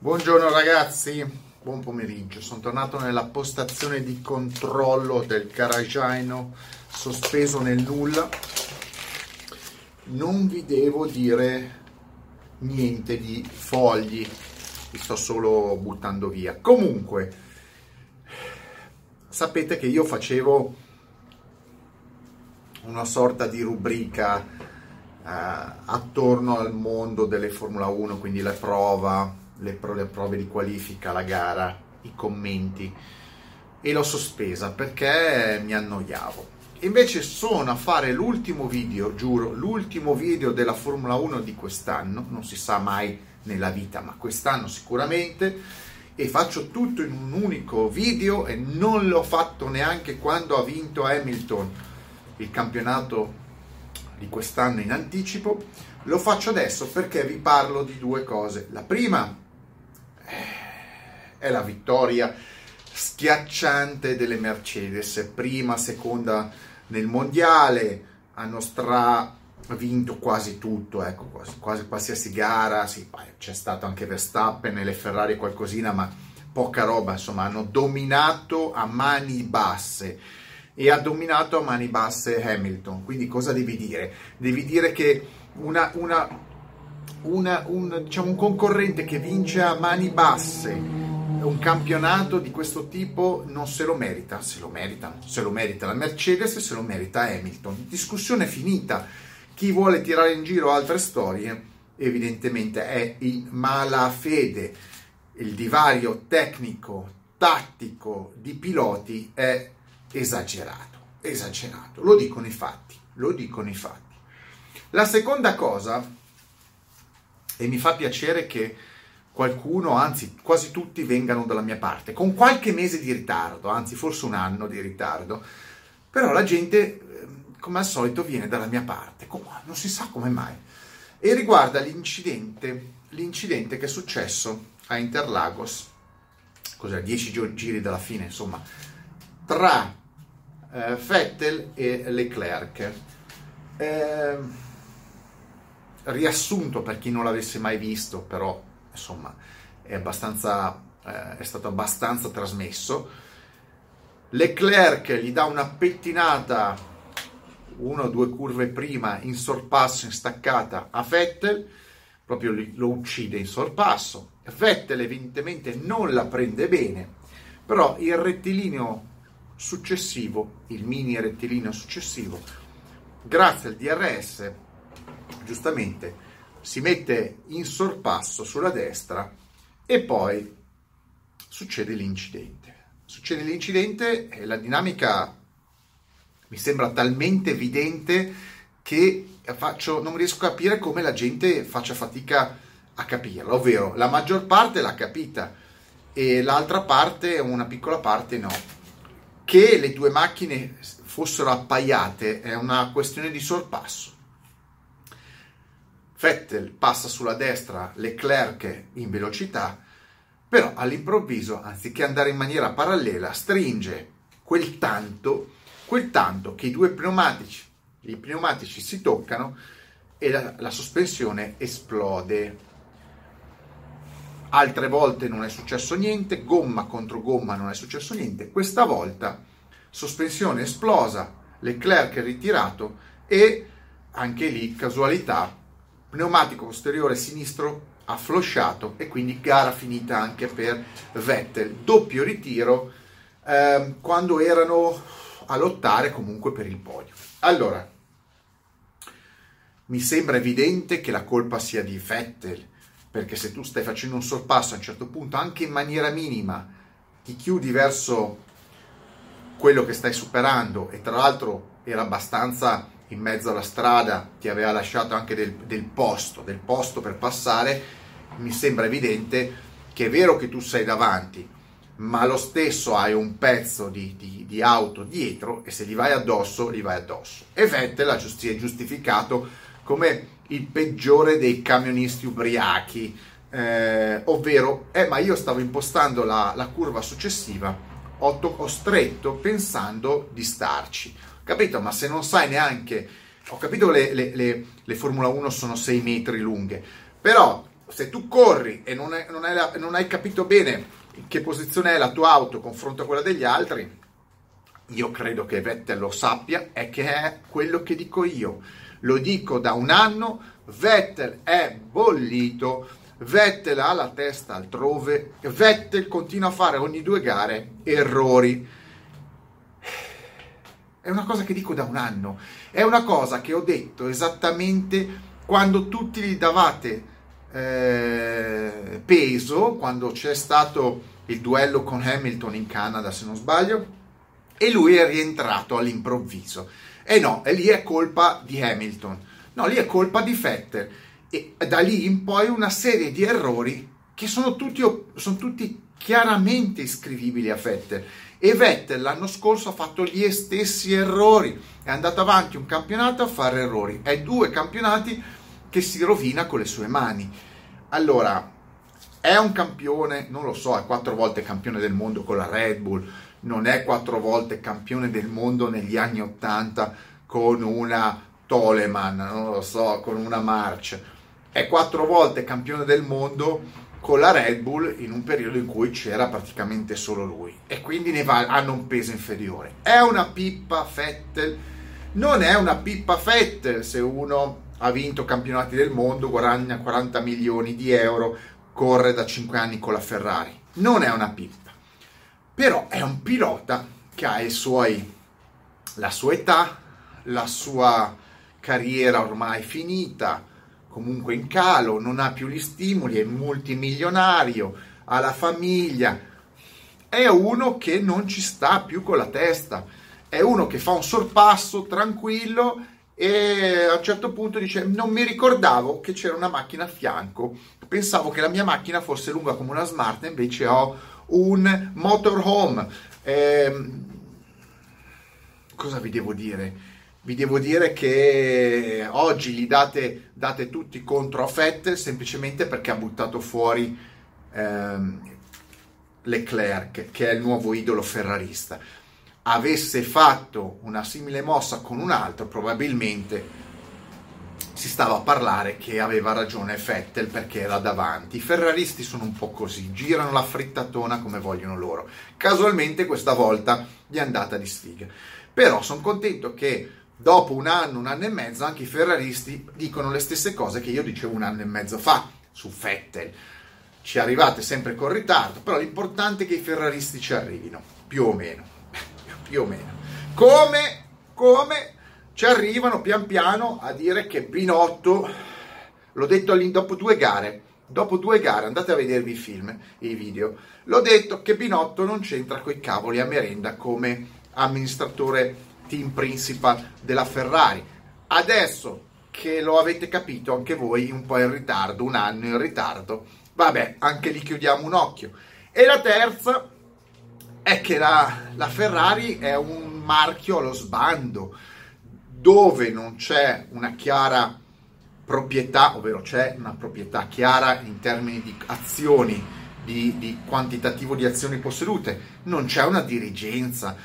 Buongiorno ragazzi, buon pomeriggio. Sono tornato nella postazione di controllo del garagiano sospeso nel nulla. Non vi devo dire niente di fogli, vi sto solo buttando via. Comunque, sapete che io facevo una sorta di rubrica eh, attorno al mondo delle Formula 1, quindi la prova, le, pro- le prove di qualifica, la gara, i commenti e l'ho sospesa perché mi annoiavo. Invece sono a fare l'ultimo video, giuro, l'ultimo video della Formula 1 di quest'anno, non si sa mai nella vita, ma quest'anno sicuramente, e faccio tutto in un unico video e non l'ho fatto neanche quando ha vinto Hamilton il campionato di quest'anno in anticipo, lo faccio adesso perché vi parlo di due cose. La prima è la vittoria schiacciante delle Mercedes, prima, seconda nel mondiale, hanno stra vinto quasi tutto, ecco, quasi, quasi qualsiasi gara, sì, c'è stato anche Verstappen nelle Ferrari qualcosina, ma poca roba, insomma, hanno dominato a mani basse e ha dominato a mani basse Hamilton. Quindi cosa devi dire? Devi dire che una, una, una, un, diciamo, un concorrente che vince a mani basse un campionato di questo tipo non se lo merita, se lo merita, se lo merita la Mercedes e se lo merita Hamilton. Discussione finita. Chi vuole tirare in giro altre storie evidentemente è in malafede. Il divario tecnico, tattico di piloti è esagerato, esagerato. Lo dicono i fatti, lo dicono i fatti. La seconda cosa, e mi fa piacere che qualcuno, anzi quasi tutti, vengano dalla mia parte, con qualche mese di ritardo, anzi forse un anno di ritardo, però la gente, ehm, come al solito, viene dalla mia parte, non si sa come mai. E riguarda l'incidente, l'incidente che è successo a Interlagos, cos'è, 10 giri dalla fine, insomma, tra eh, Vettel e Leclerc. Eh, riassunto per chi non l'avesse mai visto, però insomma è, abbastanza, eh, è stato abbastanza trasmesso. Leclerc gli dà una pettinata una o due curve prima in sorpasso, in staccata a Vettel, proprio lo uccide in sorpasso. Vettel evidentemente non la prende bene, però il rettilineo successivo, il mini rettilineo successivo, grazie al DRS, giustamente si mette in sorpasso sulla destra e poi succede l'incidente. Succede l'incidente e la dinamica mi sembra talmente evidente che faccio, non riesco a capire come la gente faccia fatica a capirla, ovvero la maggior parte l'ha capita e l'altra parte, una piccola parte no. Che le due macchine fossero appaiate è una questione di sorpasso Vettel passa sulla destra, Leclerc in velocità, però all'improvviso, anziché andare in maniera parallela, stringe quel tanto, quel tanto che i due pneumatici, i pneumatici si toccano e la, la sospensione esplode. Altre volte non è successo niente, gomma contro gomma non è successo niente, questa volta sospensione esplosa, Leclerc ritirato e anche lì casualità pneumatico posteriore sinistro afflosciato e quindi gara finita anche per Vettel. Doppio ritiro eh, quando erano a lottare comunque per il podio. Allora, mi sembra evidente che la colpa sia di Vettel, perché se tu stai facendo un sorpasso a un certo punto, anche in maniera minima, ti chiudi verso quello che stai superando e tra l'altro era abbastanza in mezzo alla strada ti aveva lasciato anche del, del posto, del posto per passare, mi sembra evidente che è vero che tu sei davanti, ma lo stesso hai un pezzo di, di, di, auto dietro e se gli vai addosso, gli vai addosso. E Vettel si è giustificato come il peggiore dei camionisti ubriachi, eh, ovvero, eh, ma io stavo impostando la, la curva successiva, ho, to- ho stretto pensando di starci capito? Ma se non sai neanche, ho capito che le, le, le, le Formula 1 sono 6 metri lunghe, però se tu corri e non, è, non, hai la, non hai capito bene che posizione è la tua auto confronto a quella degli altri, io credo che Vettel lo sappia e che è quello che dico io. Lo dico da un anno, Vettel è bollito, Vettel ha la testa altrove, Vettel continua a fare ogni due gare errori. È una cosa che dico da un anno, è una cosa che ho detto esattamente quando tutti gli davate eh, peso, quando c'è stato il duello con Hamilton in Canada, se non sbaglio, e lui è rientrato all'improvviso. E no, e lì è colpa di Hamilton, no, lì è colpa di Vettel. E da lì in poi una serie di errori che sono tutti, sono tutti chiaramente iscrivibili a Vettel. E Vettel l'anno scorso ha fatto gli stessi errori, è andato avanti un campionato a fare errori, è due campionati che si rovina con le sue mani. Allora, è un campione, non lo so, è quattro volte campione del mondo con la Red Bull, non è quattro volte campione del mondo negli anni 80 con una Toleman, non lo so, con una March. È quattro volte campione del mondo con la Red Bull in un periodo in cui c'era praticamente solo lui e quindi ne va, hanno un peso inferiore. È una pippa Vettel? Non è una pippa Vettel se uno ha vinto campionati del mondo, guadagna 40 milioni di euro, corre da 5 anni con la Ferrari. Non è una pippa però è un pilota che ha suoi, la sua età, la sua carriera ormai finita, comunque in calo, non ha più gli stimoli, è multimilionario, ha la famiglia, è uno che non ci sta più con la testa, è uno che fa un sorpasso tranquillo e a un certo punto dice non mi ricordavo che c'era una macchina a fianco, pensavo che la mia macchina fosse lunga come una smart, invece ho un motorhome. Eh, cosa vi devo dire? Vi devo dire che oggi gli date, date tutti contro a Vettel semplicemente perché ha buttato fuori ehm, Leclerc, che è il nuovo idolo ferrarista. Avesse fatto una simile mossa con un altro, probabilmente si stava a parlare che aveva ragione Vettel perché era davanti. I ferraristi sono un po' così, girano la frittatona come vogliono loro. Casualmente questa volta gli è andata di sfiga. Però sono contento che dopo un anno, un anno e mezzo, anche i ferraristi dicono le stesse cose che io dicevo un anno e mezzo fa su Vettel. Ci arrivate sempre con ritardo, però l'importante è che i ferraristi ci arrivino, più o meno. più o meno. Come, come ci arrivano pian piano a dire che Binotto, l'ho detto dopo due gare, dopo due gare, andate a vedervi i film, i video, l'ho detto che Binotto non c'entra coi cavoli a merenda come amministratore team principal della Ferrari. Adesso che lo avete capito anche voi, un po' in ritardo, un anno in ritardo, vabbè, anche lì chiudiamo un occhio. E la terza è che la, la Ferrari è un marchio allo sbando dove non c'è una chiara proprietà, ovvero c'è una proprietà chiara in termini di azioni, di, di quantitativo di azioni possedute, non c'è una dirigenza,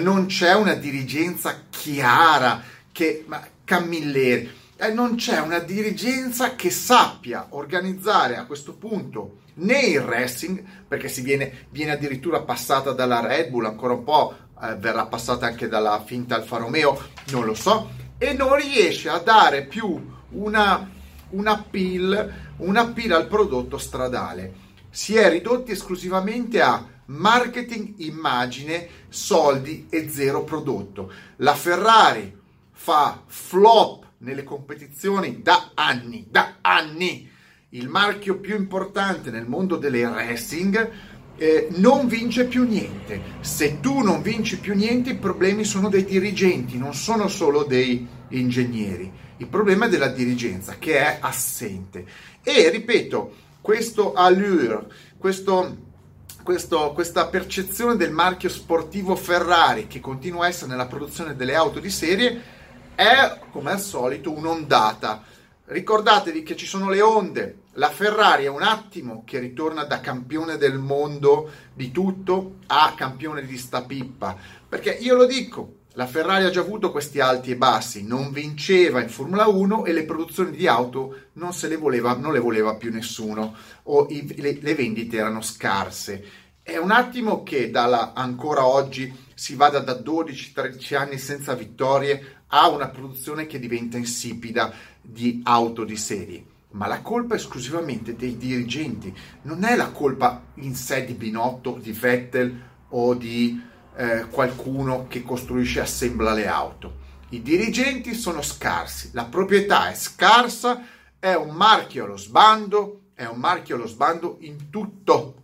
non c'è una dirigenza chiara che ma, Camilleri, eh, non c'è una dirigenza che sappia organizzare a questo punto né il racing, perché si viene, viene addirittura passata dalla Red Bull ancora un po' eh, verrà passata anche dalla finta Alfa Romeo, non lo so, e non riesce a dare più una, un appeal, un appeal al prodotto stradale. Si è ridotti esclusivamente a marketing, immagine, soldi e zero prodotto. La Ferrari fa flop nelle competizioni da anni, da anni. Il marchio più importante nel mondo delle racing eh, non vince più niente. Se tu non vinci più niente, i problemi sono dei dirigenti, non sono solo dei ingegneri. Il problema è della dirigenza che è assente. E ripeto, questo allure, questo, questo, questa percezione del marchio sportivo Ferrari che continua a essere nella produzione delle auto di serie è come al solito un'ondata. Ricordatevi che ci sono le onde, la Ferrari è un attimo che ritorna da campione del mondo di tutto a campione di sta pippa. Perché io lo dico, La Ferrari ha già avuto questi alti e bassi, non vinceva in Formula 1 e le produzioni di auto non, le, voleva, non le voleva più nessuno o i, le, le, vendite erano scarse. È un attimo che dalla, ancora oggi si vada da 12-13 anni senza vittorie a una produzione che diventa insipida di auto di serie. Ma la colpa è esclusivamente dei dirigenti, non è la colpa in sé di Binotto, di Vettel o di eh, qualcuno che costruisce e assembla le auto. I dirigenti sono scarsi, la proprietà è scarsa, è un marchio allo sbando, è un marchio allo sbando in tutto,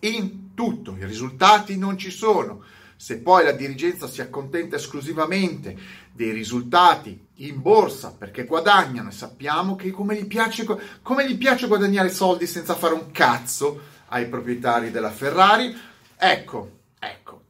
in tutto, i risultati non ci sono. Se poi la dirigenza si accontenta esclusivamente dei risultati in borsa perché guadagnano e sappiamo che come gli piace, come gli piace guadagnare soldi senza fare un cazzo ai proprietari della Ferrari, ecco,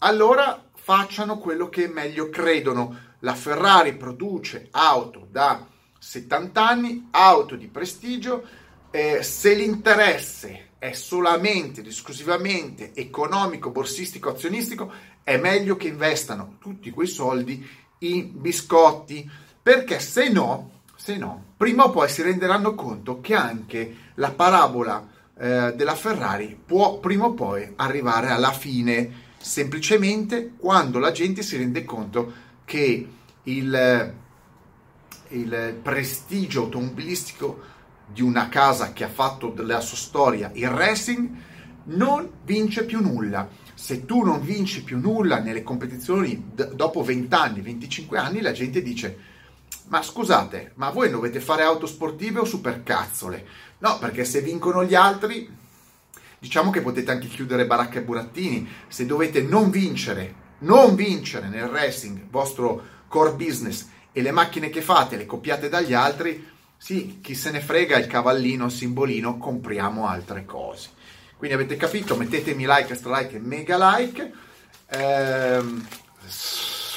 allora facciano quello che meglio credono. La Ferrari produce auto da 70 anni, auto di prestigio, eh, se l'interesse è solamente ed esclusivamente economico, borsistico, azionistico, è meglio che investano tutti quei soldi in biscotti, perché se no, se no, prima o poi si renderanno conto che anche la parabola eh, della Ferrari può prima o poi arrivare alla fine semplicemente quando la gente si rende conto che il, il prestigio automobilistico di una casa che ha fatto della sua storia il racing non vince più nulla. Se tu non vinci più nulla nelle competizioni d- dopo 20 anni, 25 anni, la gente dice ma scusate, ma voi dovete fare auto sportive o supercazzole? No, perché se vincono gli altri diciamo che potete anche chiudere baracca e burattini. Se dovete non vincere, non vincere nel racing, vostro core business e le macchine che fate le copiate dagli altri, sì, chi se ne frega il cavallino, il simbolino, compriamo altre cose. Quindi avete capito, mettetemi like, extra like e mega like. Ehm,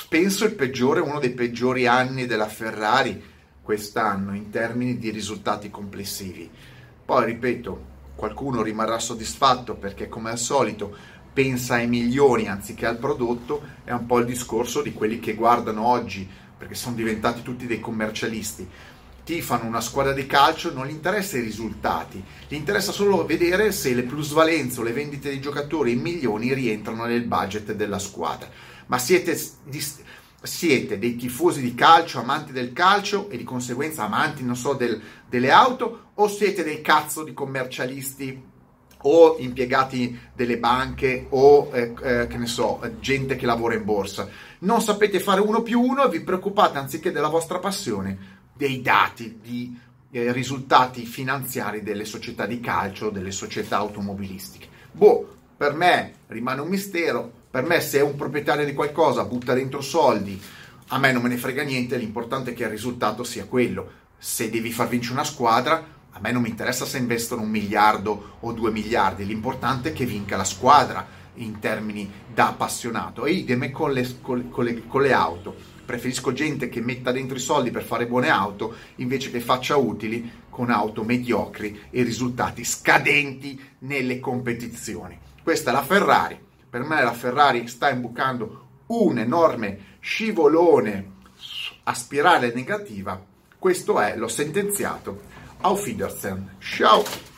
penso il peggiore, uno dei peggiori anni della Ferrari quest'anno in termini di risultati complessivi. Poi ripeto, qualcuno rimarrà soddisfatto perché come al solito pensa ai milioni anziché al prodotto, è un po' il discorso di quelli che guardano oggi, perché sono diventati tutti dei commercialisti, tifano una squadra di calcio, non gli interessa i risultati, gli interessa solo vedere se le plusvalenze o le vendite di giocatori in milioni rientrano nel budget della squadra. Ma siete, siete dei tifosi di calcio, amanti del calcio e di conseguenza amanti, non so, del, delle auto o siete dei cazzo di commercialisti o impiegati delle banche o eh, eh, che ne so, gente che lavora in borsa. Non sapete fare uno più uno e vi preoccupate anziché della vostra passione dei dati di eh, risultati finanziari delle società di calcio, delle società automobilistiche. Boh, per me rimane un mistero, per me se è un proprietario di qualcosa butta dentro soldi, a me non me ne frega niente, l'importante è che il risultato sia quello. Se devi far vincere una squadra, a me non mi interessa se investono un miliardo o due miliardi, l'importante è che vinca la squadra in termini da appassionato. E idem con le, con, con, le, con le auto. Preferisco gente che metta dentro i soldi per fare buone auto invece che faccia utili con auto mediocri e risultati scadenti nelle competizioni. Questa è la Ferrari. Per me la Ferrari sta imbucando un enorme scivolone a spirale negativa. Questo è, l'ho sentenziato. Auf Wiedersehen. Ciao!